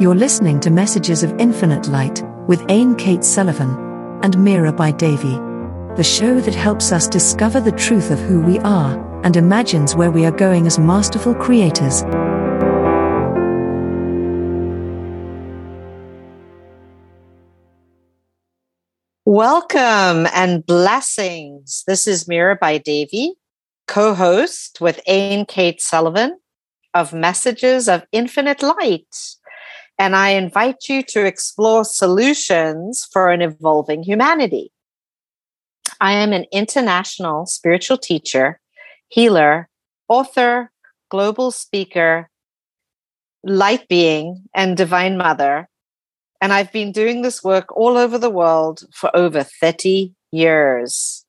You're listening to Messages of Infinite Light with Aine Kate Sullivan and Mirabai Devi, the show that helps us discover the truth of who we are and imagines where we are going as masterful creators. Welcome and blessings. This is Mirabai Devi, co host with Aine Kate Sullivan of Messages of Infinite Light. And I invite you to explore solutions for an evolving humanity. I am an international spiritual teacher, healer, author, global speaker, light being, and divine mother. And I've been doing this work all over the world for over 30 years.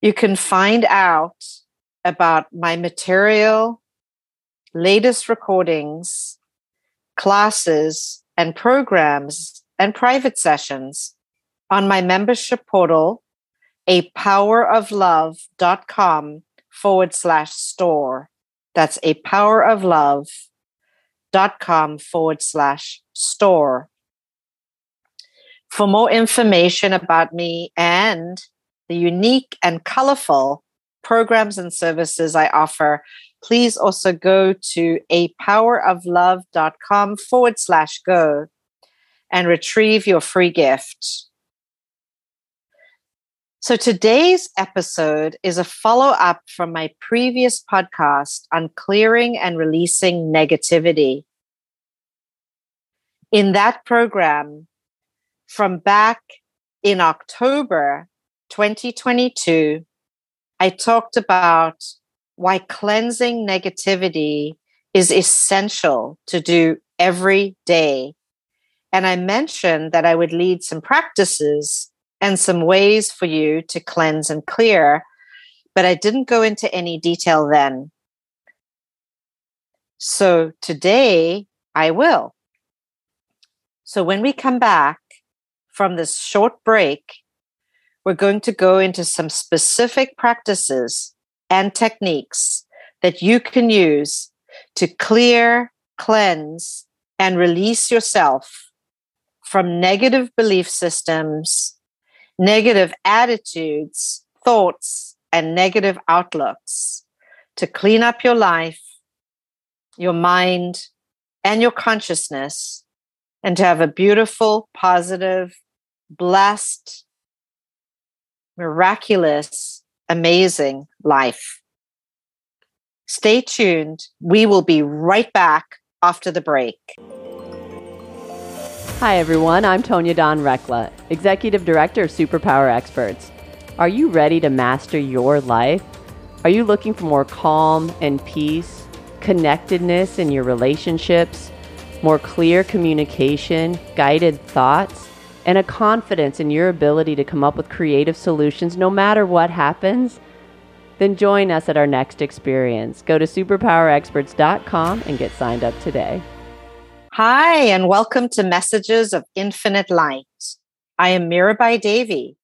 You can find out about my material, latest recordings, classes, and programs and private sessions on my membership portal, a poweroflove.com forward slash store. That's a poweroflove.com forward slash store. For more information about me and the unique and colorful programs and services I offer, please also go to a poweroflove.com forward slash go and retrieve your free gift. So today's episode is a follow up from my previous podcast on clearing and releasing negativity. In that program, from back in October 2022, I talked about why cleansing negativity is essential to do every day. And I mentioned that I would lead some practices and some ways for you to cleanse and clear, but I didn't go into any detail then. So today I will. So when we come back from this short break, we're going to go into some specific practices and techniques that you can use to clear, cleanse, and release yourself from negative belief systems negative attitudes, thoughts, and negative outlooks to clean up your life, your mind, and your consciousness, and to have a beautiful, positive, blessed, miraculous, amazing life. Stay tuned. We will be right back after the break. Hi, everyone. I'm Tonya Don Rekla, Executive Director of Superpower Experts. Are you ready to master your life? Are you looking for more calm and peace, connectedness in your relationships, more clear communication, guided thoughts, and a confidence in your ability to come up with creative solutions no matter what happens? Then join us at our next experience. Go to superpowerexperts.com and get signed up today. Hi, and welcome to Messages of Infinite Light. I am Mirabai Devi.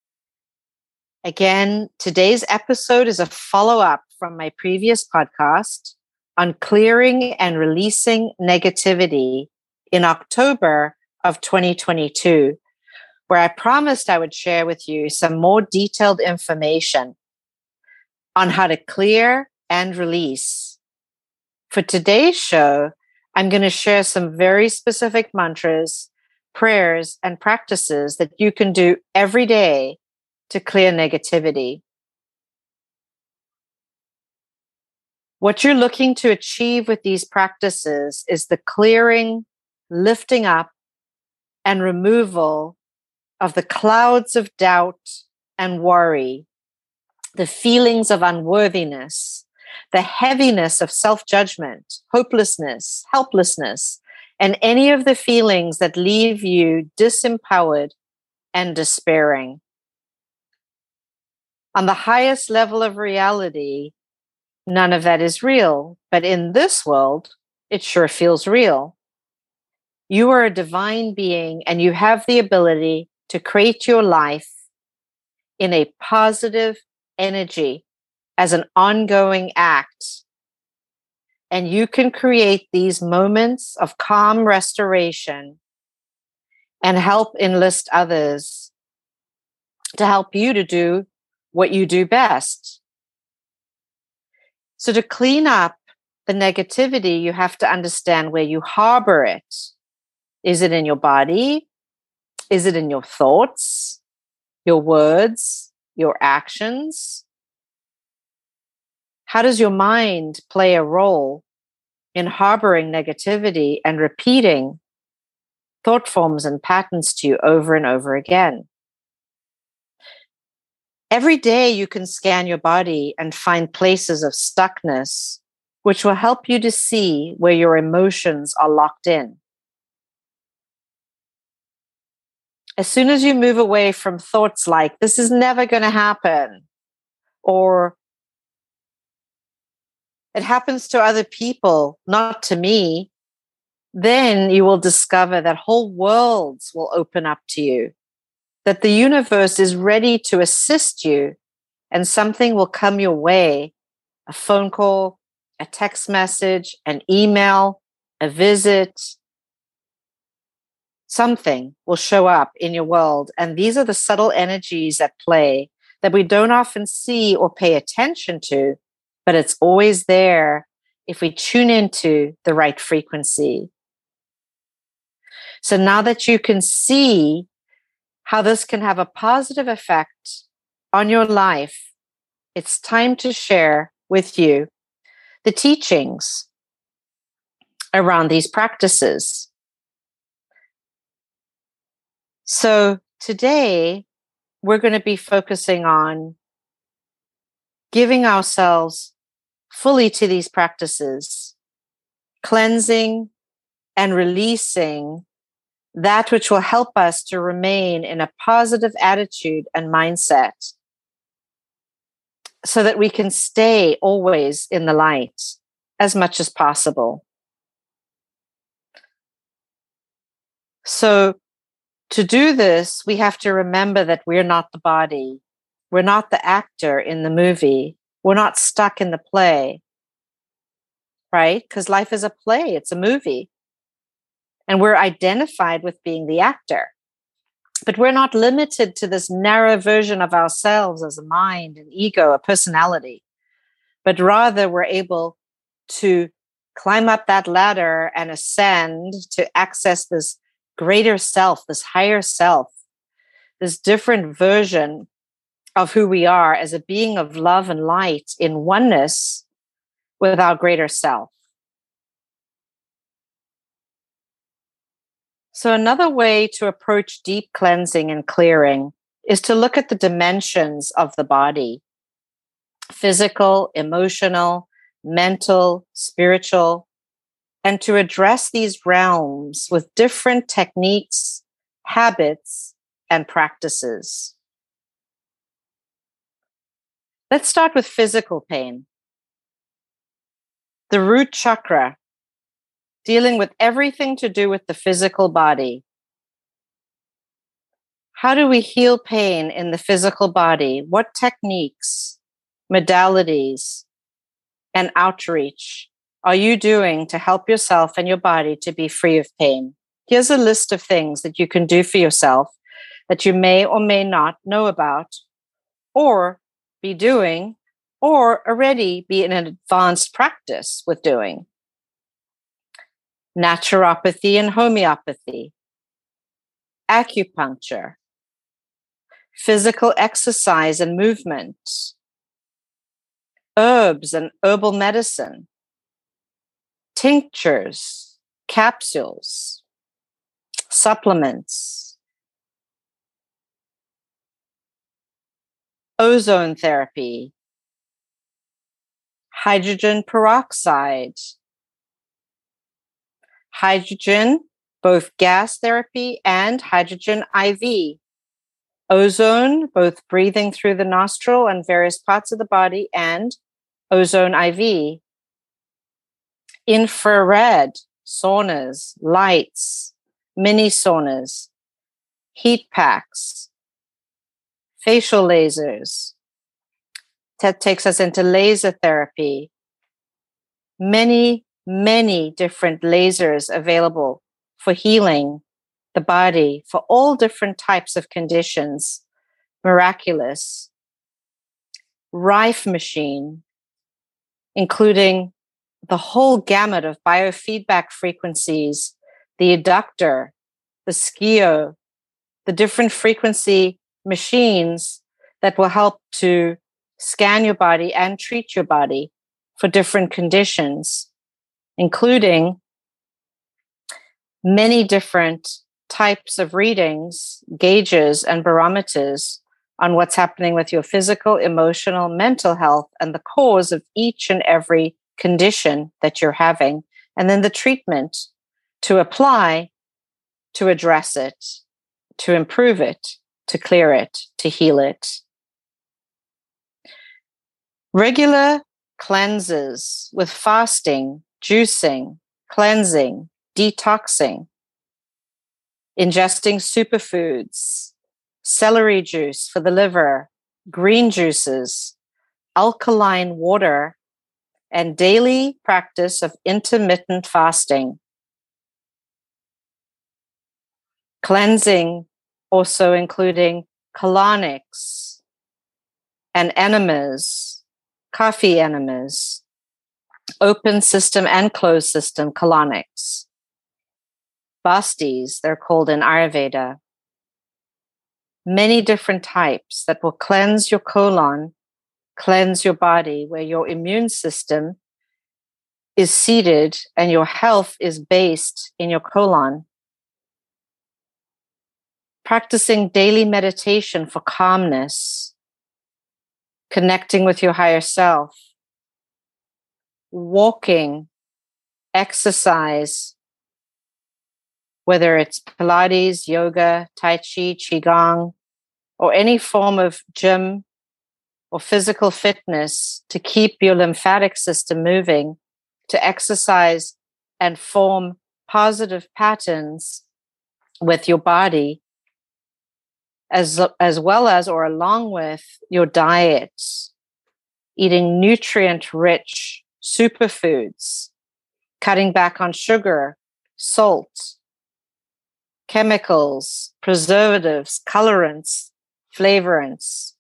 Again, today's episode is a follow up from my previous podcast on clearing and releasing negativity in October of 2022, where I promised I would share with you some more detailed information on how to clear and release. For today's show, I'm going to share some very specific mantras, prayers, and practices that you can do every day to clear negativity. What you're looking to achieve with these practices is the clearing, lifting up, and removal of the clouds of doubt and worry, the feelings of unworthiness, the heaviness of self judgment, hopelessness, helplessness, and any of the feelings that leave you disempowered and despairing. On the highest level of reality, none of that is real, but in this world, it sure feels real. You are a divine being and you have the ability to create your life in a positive energy as an ongoing act. And you can create these moments of calm restoration and help enlist others to help you to do what you do best. So, to clean up the negativity, you have to understand where you harbor it. Is it in your body? Is it in your thoughts, your words, your actions? How does your mind play a role in harboring negativity and repeating thought forms and patterns to you over and over again? Every day, you can scan your body and find places of stuckness, which will help you to see where your emotions are locked in. As soon as you move away from thoughts like, this is never going to happen, or it happens to other people, not to me, then you will discover that whole worlds will open up to you, that the universe is ready to assist you, and something will come your way a phone call, a text message, an email, a visit, something will show up in your world. And these are the subtle energies at play that we don't often see or pay attention to, but it's always there if we tune into the right frequency. So now that you can see how this can have a positive effect on your life, it's time to share with you the teachings around these practices. So today we're going to be focusing on giving ourselves fully to these practices, cleansing and releasing that which will help us to remain in a positive attitude and mindset so that we can stay always in the light as much as possible. So, to do this, we have to remember that we're not the body. We're not the actor in the movie. We're not stuck in the play, right? Because life is a play, it's a movie. And we're identified with being the actor. But we're not limited to this narrow version of ourselves as a mind, an ego, a personality, but rather we're able to climb up that ladder and ascend to access this greater self, this higher self, this different version of who we are as a being of love and light in oneness with our greater self. So, another way to approach deep cleansing and clearing is to look at the dimensions of the body physical, emotional, mental, spiritual, and to address these realms with different techniques, habits, and practices. Let's start with physical pain. The root chakra, dealing with everything to do with the physical body. How do we heal pain in the physical body? What techniques, modalities, and outreach are you doing to help yourself and your body to be free of pain? Here's a list of things that you can do for yourself that you may or may not know about, or be doing, or already be in an advanced practice with doing. Naturopathy and homeopathy, acupuncture, physical exercise and movement, herbs and herbal medicine, tinctures, capsules, supplements, ozone therapy, hydrogen peroxide, hydrogen, both gas therapy and hydrogen IV, ozone, both breathing through the nostril and various parts of the body, and ozone IV, infrared saunas, lights, mini saunas, heat packs, facial lasers. That takes us into laser therapy, many, many different lasers available for healing the body for all different types of conditions. Miraculous. Rife machine, including the whole gamut of biofeedback frequencies, the adductor, the SCIO, the different frequency machines that will help to scan your body and treat your body for different conditions, including many different types of readings, gauges, and barometers on what's happening with your physical, emotional, mental health, and the cause of each and every condition that you're having, and then the treatment to apply to address it, to improve it, to clear it, to heal it. Regular cleanses with fasting, juicing, cleansing, detoxing, ingesting superfoods, celery juice for the liver, green juices, alkaline water, and daily practice of intermittent fasting. Cleansing also including colonics and enemas, coffee enemas, open system and closed system colonics. Bastis, they're called in Ayurveda. Many different types that will cleanse your colon, cleanse your body, where your immune system is seated and your health is based in your colon. Practicing daily meditation for calmness, connecting with your higher self, walking, exercise, whether it's Pilates, yoga, Tai Chi, Qigong, or any form of gym or physical fitness to keep your lymphatic system moving, to exercise and form positive patterns with your body, as, as well as or along with your diet, eating nutrient rich superfoods, cutting back on sugar, salt, chemicals, preservatives, colorants, flavorants,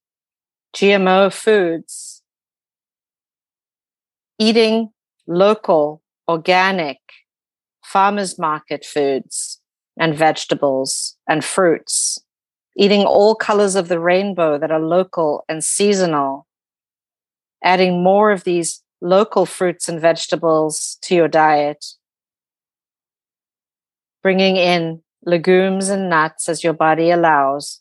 GMO foods, eating local, organic, farmers market foods and vegetables and fruits, eating all colors of the rainbow that are local and seasonal, adding more of these local fruits and vegetables to your diet, bringing in legumes and nuts as your body allows,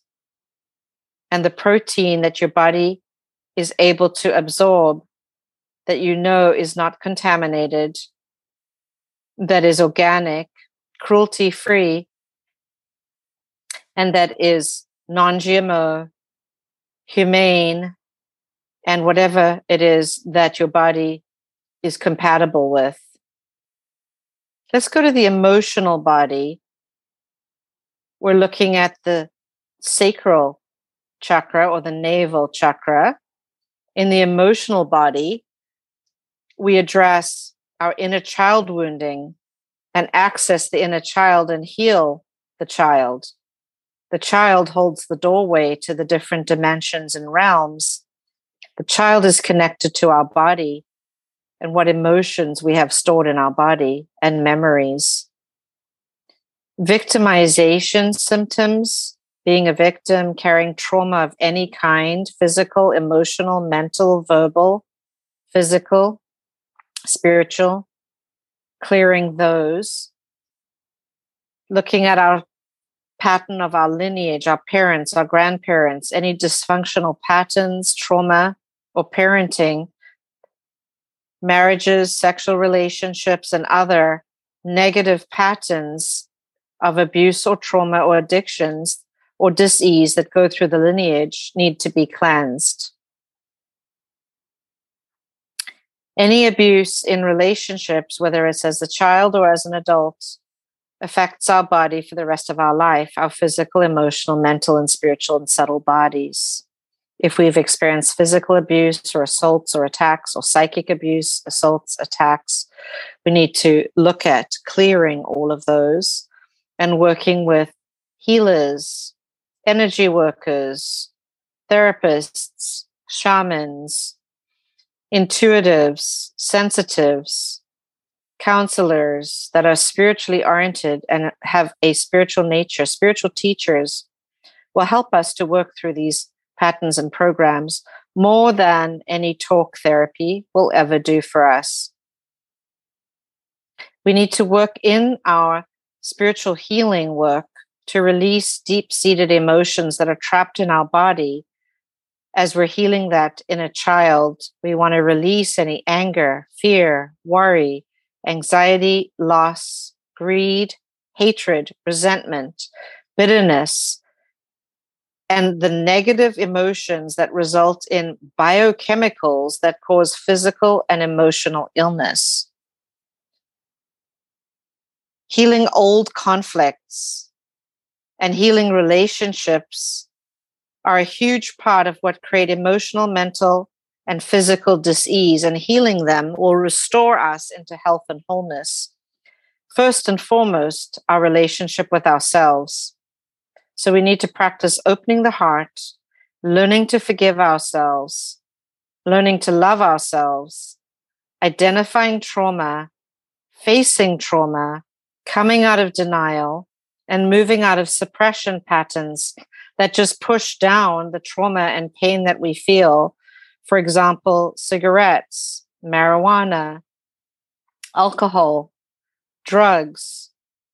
and the protein that your body is able to absorb that you know is not contaminated, that is organic, cruelty free, and that is non GMO, humane, and whatever it is that your body is compatible with. Let's go to the emotional body we're looking at the sacral chakra or the navel chakra. In the emotional body, we address our inner child wounding and access the inner child and heal the child. The child holds the doorway to the different dimensions and realms. The child is connected to our body and what emotions we have stored in our body and memories victimization symptoms, being a victim, carrying trauma of any kind physical, emotional, mental, verbal, physical, spiritual, clearing those, looking at our pattern of our lineage, our parents, our grandparents, any dysfunctional patterns, trauma, or parenting, marriages, sexual relationships, and other negative patterns of abuse or trauma or addictions or disease that go through the lineage need to be cleansed. Any abuse in relationships, whether it's as a child or as an adult, affects our body for the rest of our life, our physical, emotional, mental, and spiritual and subtle bodies. If we've experienced physical abuse or assaults or attacks or psychic abuse, assaults, attacks, We need to look at clearing all of those and working with healers, energy workers, therapists, shamans, intuitives, sensitives, counselors that are spiritually oriented and have a spiritual nature, spiritual teachers will help us to work through these patterns and programs more than any talk therapy will ever do for us. We need to work in our spiritual healing work to release deep seated emotions that are trapped in our body. As we're healing that in a child, we want to release any anger, fear, worry, anxiety, loss, greed, hatred, resentment, bitterness, and the negative emotions that result in biochemicals that cause physical and emotional illness. Healing old conflicts and healing relationships are a huge part of what create emotional, mental, and physical disease, and healing them will restore us into health and wholeness. First and foremost, our relationship with ourselves. So we need to practice opening the heart, learning to forgive ourselves, learning to love ourselves, identifying trauma, facing trauma, coming out of denial, and moving out of suppression patterns that just push down the trauma and pain that we feel. For example, cigarettes, marijuana, alcohol, drugs,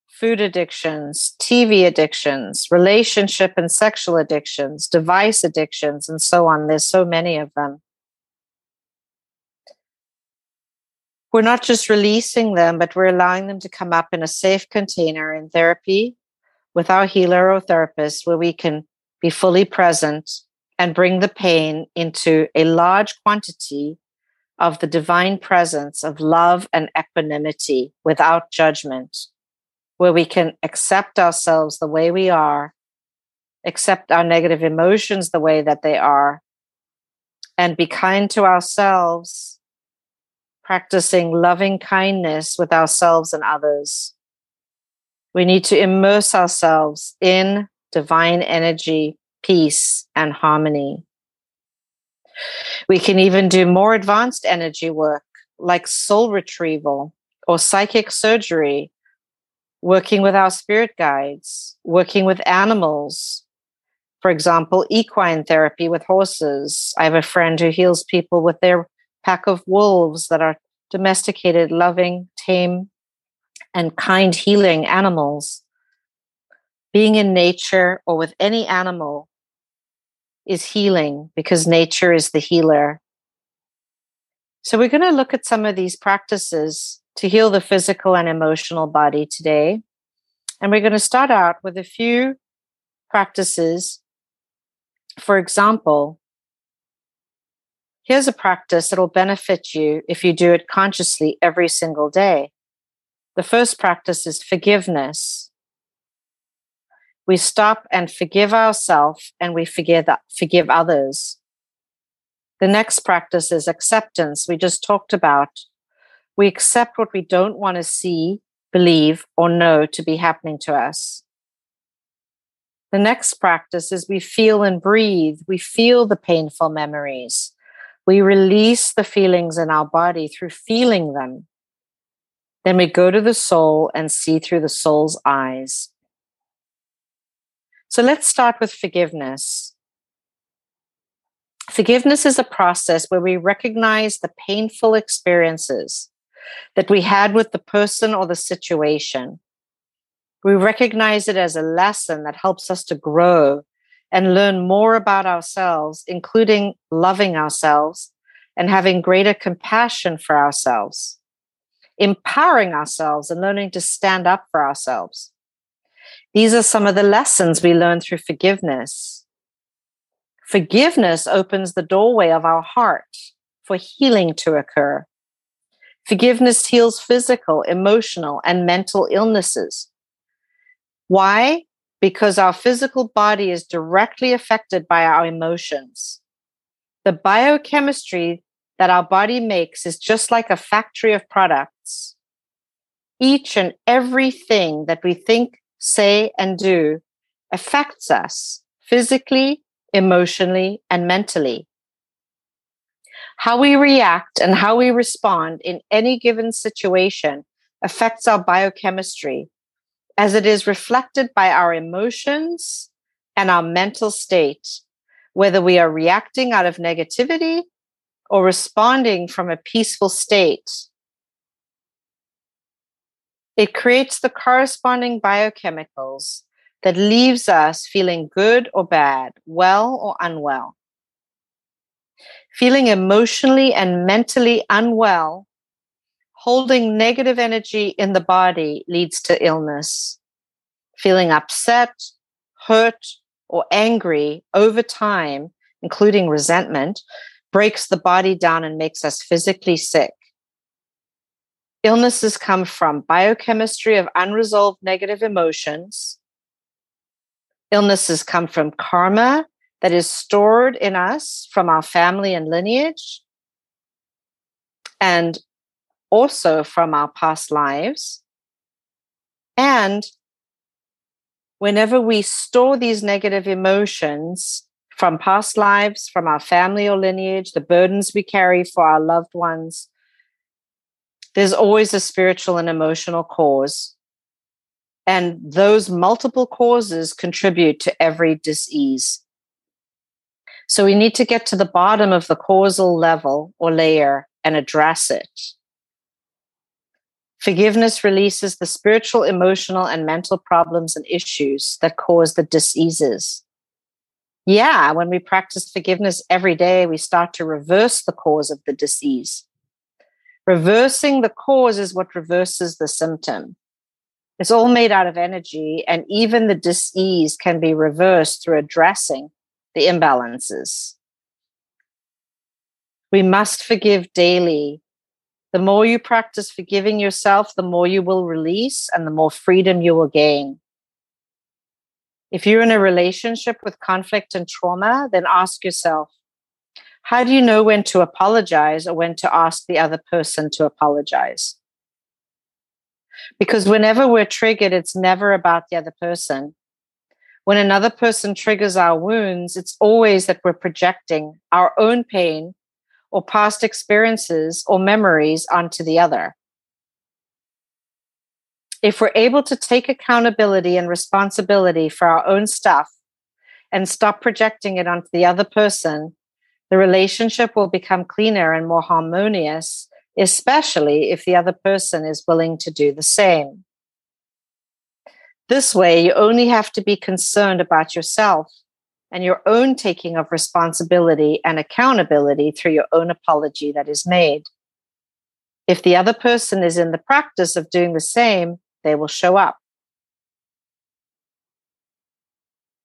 food addictions, TV addictions, relationship and sexual addictions, device addictions, and so on. There's so many of them. We're not just releasing them, but we're allowing them to come up in a safe container in therapy with our healer or therapist where we can be fully present and bring the pain into a large quantity of the divine presence of love and equanimity without judgment where we can accept ourselves the way we are, accept our negative emotions the way that they are, and be kind to ourselves, practicing loving kindness with ourselves and others. We need to immerse ourselves in divine energy, peace, and harmony. We can even do more advanced energy work like soul retrieval or psychic surgery working with our spirit guides, working with animals. For example, equine therapy with horses. I have a friend who heals people with their pack of wolves that are domesticated, loving, tame, and kind healing animals. Being in nature or with any animal is healing because nature is the healer. So, we're going to look at some of these practices to heal the physical and emotional body today. And we're going to start out with a few practices. For example, here's a practice that will benefit you if you do it consciously every single day. The first practice is forgiveness. We stop and forgive ourselves and we forgive, forgive others. The next practice is acceptance. We just talked about we accept what we don't want to see, believe, or know to be happening to us. The next practice is we feel and breathe. We feel the painful memories. We release the feelings in our body through feeling them. Then we go to the soul and see through the soul's eyes. So let's start with forgiveness. Forgiveness is a process where we recognize the painful experiences that we had with the person or the situation. We recognize it as a lesson that helps us to grow and learn more about ourselves, including loving ourselves and having greater compassion for ourselves, empowering ourselves and learning to stand up for ourselves. These are some of the lessons we learn through forgiveness. Forgiveness opens the doorway of our heart for healing to occur. Forgiveness heals physical, emotional, and mental illnesses. Why? Because our physical body is directly affected by our emotions. The biochemistry that our body makes is just like a factory of products. Each and everything that we think, say, and do affects us physically, emotionally, and mentally. How we react and how we respond in any given situation affects our biochemistry as it is reflected by our emotions and our mental state, whether we are reacting out of negativity or responding from a peaceful state. It creates the corresponding biochemicals that leaves us feeling good or bad, well or unwell. Feeling emotionally and mentally unwell, holding negative energy in the body leads to illness. Feeling upset, hurt, or angry over time, including resentment, breaks the body down and makes us physically sick. Illnesses come from biochemistry of unresolved negative emotions. Illnesses come from karma that is stored in us from our family and lineage, and also from our past lives. And whenever we store these negative emotions from past lives, from our family or lineage, the burdens we carry for our loved ones, there's always a spiritual and emotional cause. And those multiple causes contribute to every disease. So we need to get to the bottom of the causal level or layer and address it. Forgiveness releases the spiritual, emotional, and mental problems and issues that cause the diseases. Yeah, when we practice forgiveness every day, we start to reverse the cause of the disease. Reversing the cause is what reverses the symptom. It's all made out of energy, and even the disease can be reversed through addressing the imbalances. We must forgive daily. The more you practice forgiving yourself, the more you will release and the more freedom you will gain. If you're in a relationship with conflict and trauma, then ask yourself how do you know when to apologize or when to ask the other person to apologize? Because whenever we're triggered, it's never about the other person. When another person triggers our wounds, it's always that we're projecting our own pain or past experiences or memories onto the other. If we're able to take accountability and responsibility for our own stuff and stop projecting it onto the other person, the relationship will become cleaner and more harmonious, especially if the other person is willing to do the same. This way, you only have to be concerned about yourself and your own taking of responsibility and accountability through your own apology that is made. If the other person is in the practice of doing the same, they will show up.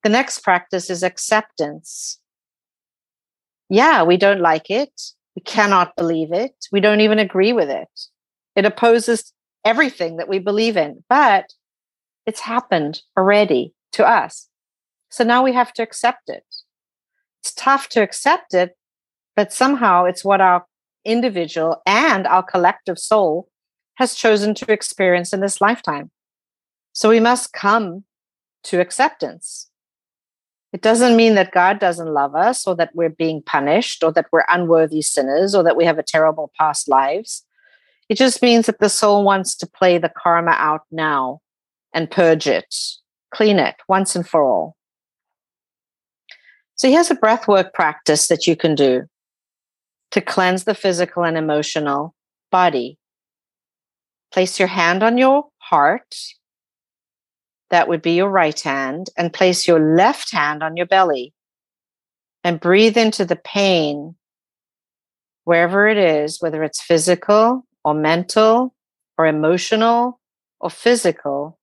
The next practice is acceptance yeah, we don't like it. We cannot believe it. We don't even agree with it. It opposes everything that we believe in, but it's happened already to us. So now we have to accept it. It's tough to accept it, but somehow it's what our individual and our collective soul has chosen to experience in this lifetime. So we must come to acceptance. It doesn't mean that God doesn't love us or that we're being punished or that we're unworthy sinners or that we have a terrible past lives. It just means that the soul wants to play the karma out now and purge it, clean it once and for all. So here's a breath work practice that you can do to cleanse the physical and emotional body. Place your hand on your heart that would be your right hand, and place your left hand on your belly and breathe into the pain wherever it is, whether it's physical or mental or emotional or physical,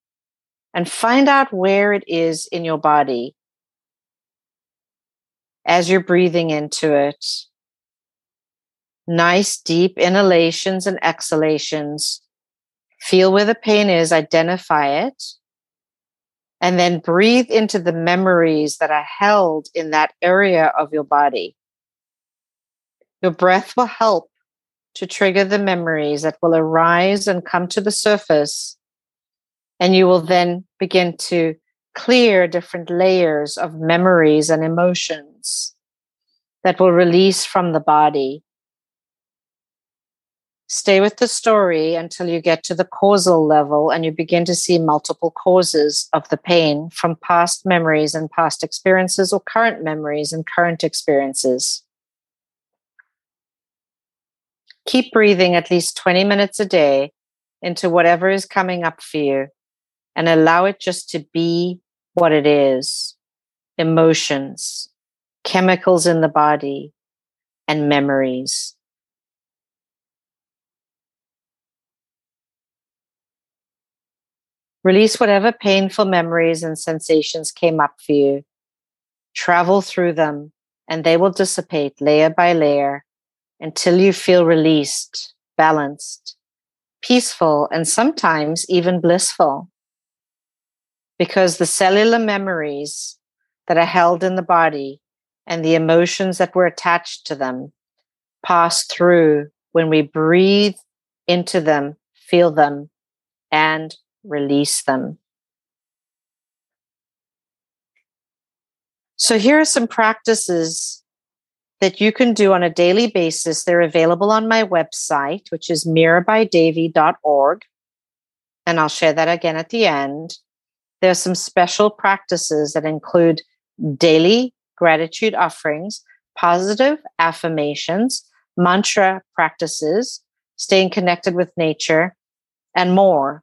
and find out where it is in your body as you're breathing into it. Nice deep inhalations and exhalations. Feel where the pain is, identify it and then breathe into the memories that are held in that area of your body. Your breath will help to trigger the memories that will arise and come to the surface. And you will then begin to clear different layers of memories and emotions that will release from the body. Stay with the story until you get to the causal level and you begin to see multiple causes of the pain from past memories and past experiences or current memories and current experiences. Keep breathing at least 20 minutes a day into whatever is coming up for you and allow it just to be what it is emotions, chemicals in the body, and memories. Release whatever painful memories and sensations came up for you. Travel through them, and they will dissipate layer by layer until you feel released, balanced, peaceful, and sometimes even blissful. Because the cellular memories that are held in the body and the emotions that were attached to them pass through when we breathe into them, feel them, and release them. So, here are some practices that you can do on a daily basis. They're available on my website, which is mirabaidevi.org. And I'll share that again at the end. There are some special practices that include daily gratitude offerings, positive affirmations, mantra practices, staying connected with nature, and more.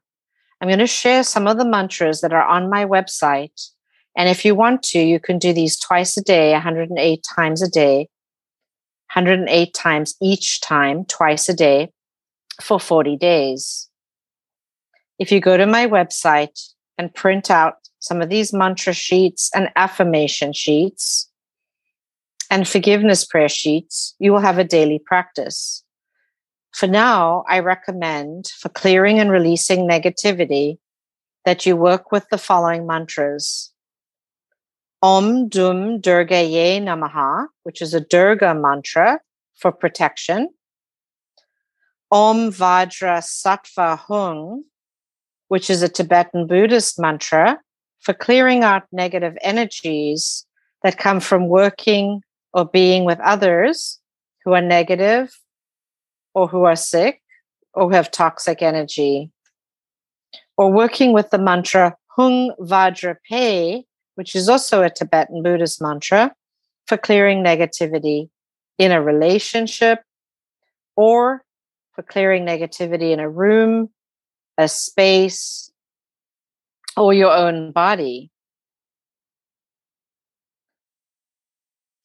I'm going to share some of the mantras that are on my website. And if you want to, you can do these twice a day, 108 times a day, 108 times each time, twice a day for 40 days. If you go to my website and print out some of these mantra sheets and affirmation sheets, and forgiveness prayer sheets, you will have a daily practice. For now, I recommend for clearing and releasing negativity that you work with the following mantras Om Dum Durgaye Namaha, which is a Durga mantra for protection. Om Vajra Sattva Hung, which is a Tibetan Buddhist mantra for clearing out negative energies that come from working or being with others who are negative or who are sick or have toxic energy. Or working with the mantra Hung Vajra Pe, which is also a Tibetan Buddhist mantra for clearing negativity in a relationship or for clearing negativity in a room, a space, or your own body.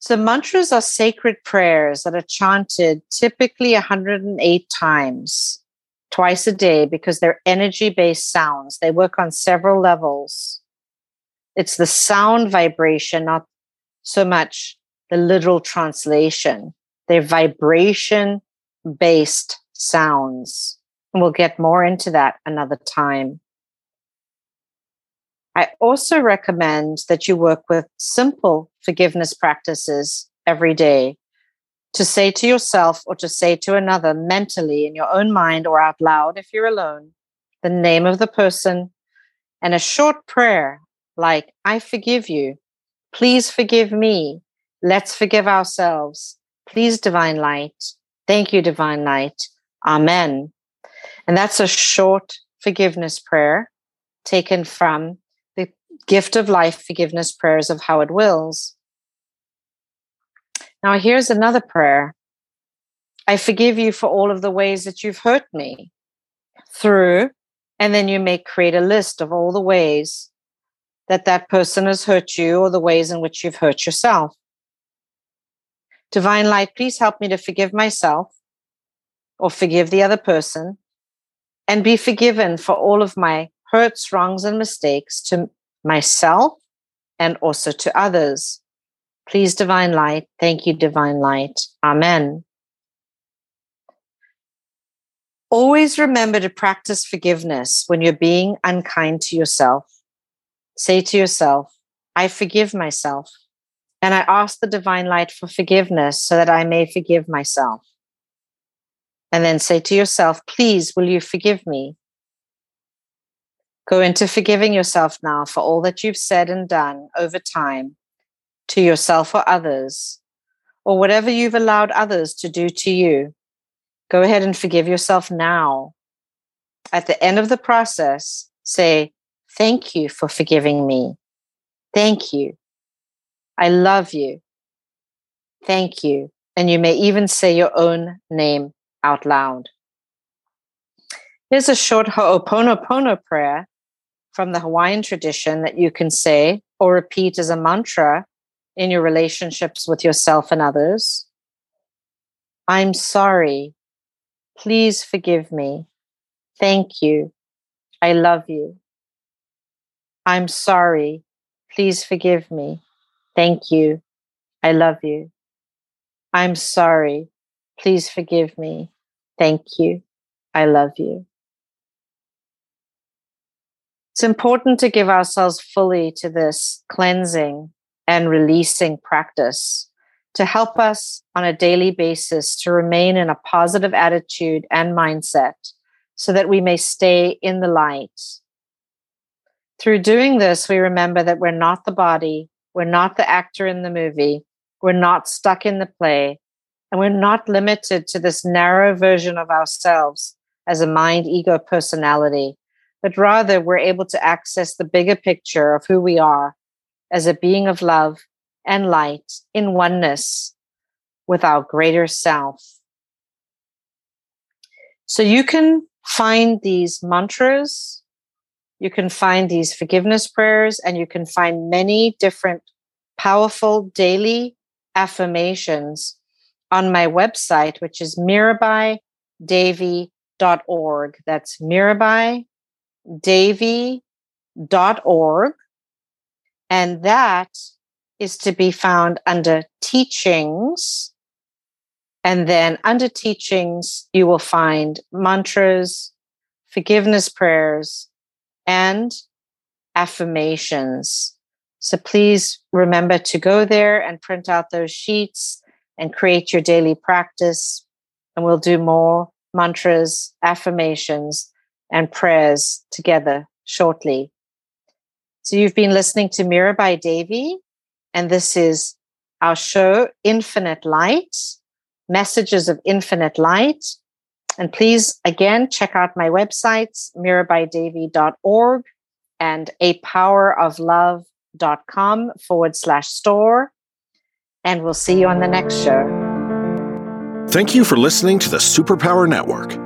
So, mantras are sacred prayers that are chanted typically 108 times, twice a day, because they're energy based sounds. They work on several levels. It's the sound vibration, not so much the literal translation. They're vibration based sounds. And we'll get more into that another time. I also recommend that you work with simple forgiveness practices every day to say to yourself or to say to another mentally in your own mind or out loud if you're alone the name of the person and a short prayer like, I forgive you. Please forgive me. Let's forgive ourselves. Please, divine light. Thank you, divine light. Amen. And that's a short forgiveness prayer taken from gift of life forgiveness prayers of Howard Wills. Now, here's another prayer I forgive you for all of the ways that you've hurt me through, and then you may create a list of all the ways that that person has hurt you or the ways in which you've hurt yourself. Divine light, please help me to forgive myself or forgive the other person and be forgiven for all of my hurts, wrongs, and mistakes to myself and also to others. Please, divine light. Thank you, divine light. Amen. Always remember to practice forgiveness when you're being unkind to yourself. Say to yourself, I forgive myself And I ask the divine light for forgiveness so that I may forgive myself. And then say to yourself, please, will you forgive me? Go into forgiving yourself now for all that you've said and done over time to yourself or others, or whatever you've allowed others to do to you. Go ahead and forgive yourself now. At the end of the process, say, Thank you for forgiving me. Thank you. I love you. Thank you. And you may even say your own name out loud. Here's a short Ho'oponopono prayer from the Hawaiian tradition that you can say or repeat as a mantra in your relationships with yourself and others. I'm sorry. Please forgive me. Thank you. I love you. I'm sorry. Please forgive me. Thank you. I love you. I'm sorry. Please forgive me. Thank you. I love you. It's important to give ourselves fully to this cleansing and releasing practice to help us on a daily basis to remain in a positive attitude and mindset so that we may stay in the light. Through doing this, we remember that we're not the body, we're not the actor in the movie. We're not stuck in the play. And we're not limited to this narrow version of ourselves as a mind, ego, personality, but rather we're able to access the bigger picture of who we are as a being of love and light in oneness with our greater self. So you can find these mantras you can find these forgiveness prayers and you can find many different powerful daily affirmations on my website, which is mirabaidevi.org. That's mirabaidevi.org. And that is to be found under teachings. And then under teachings, you will find mantras, forgiveness prayers, and affirmations. So please remember to go there and print out those sheets and create your daily practice. And we'll do more mantras, affirmations, and prayers together shortly. So you've been listening to Mirabai Devi, and this is our show, Infinite Light, Messages of Infinite Light. And please, again, check out my websites, mirabaidevi.org and apoweroflove.com forward slash store. And we'll see you on the next show. Thank you for listening to the Superpower Network.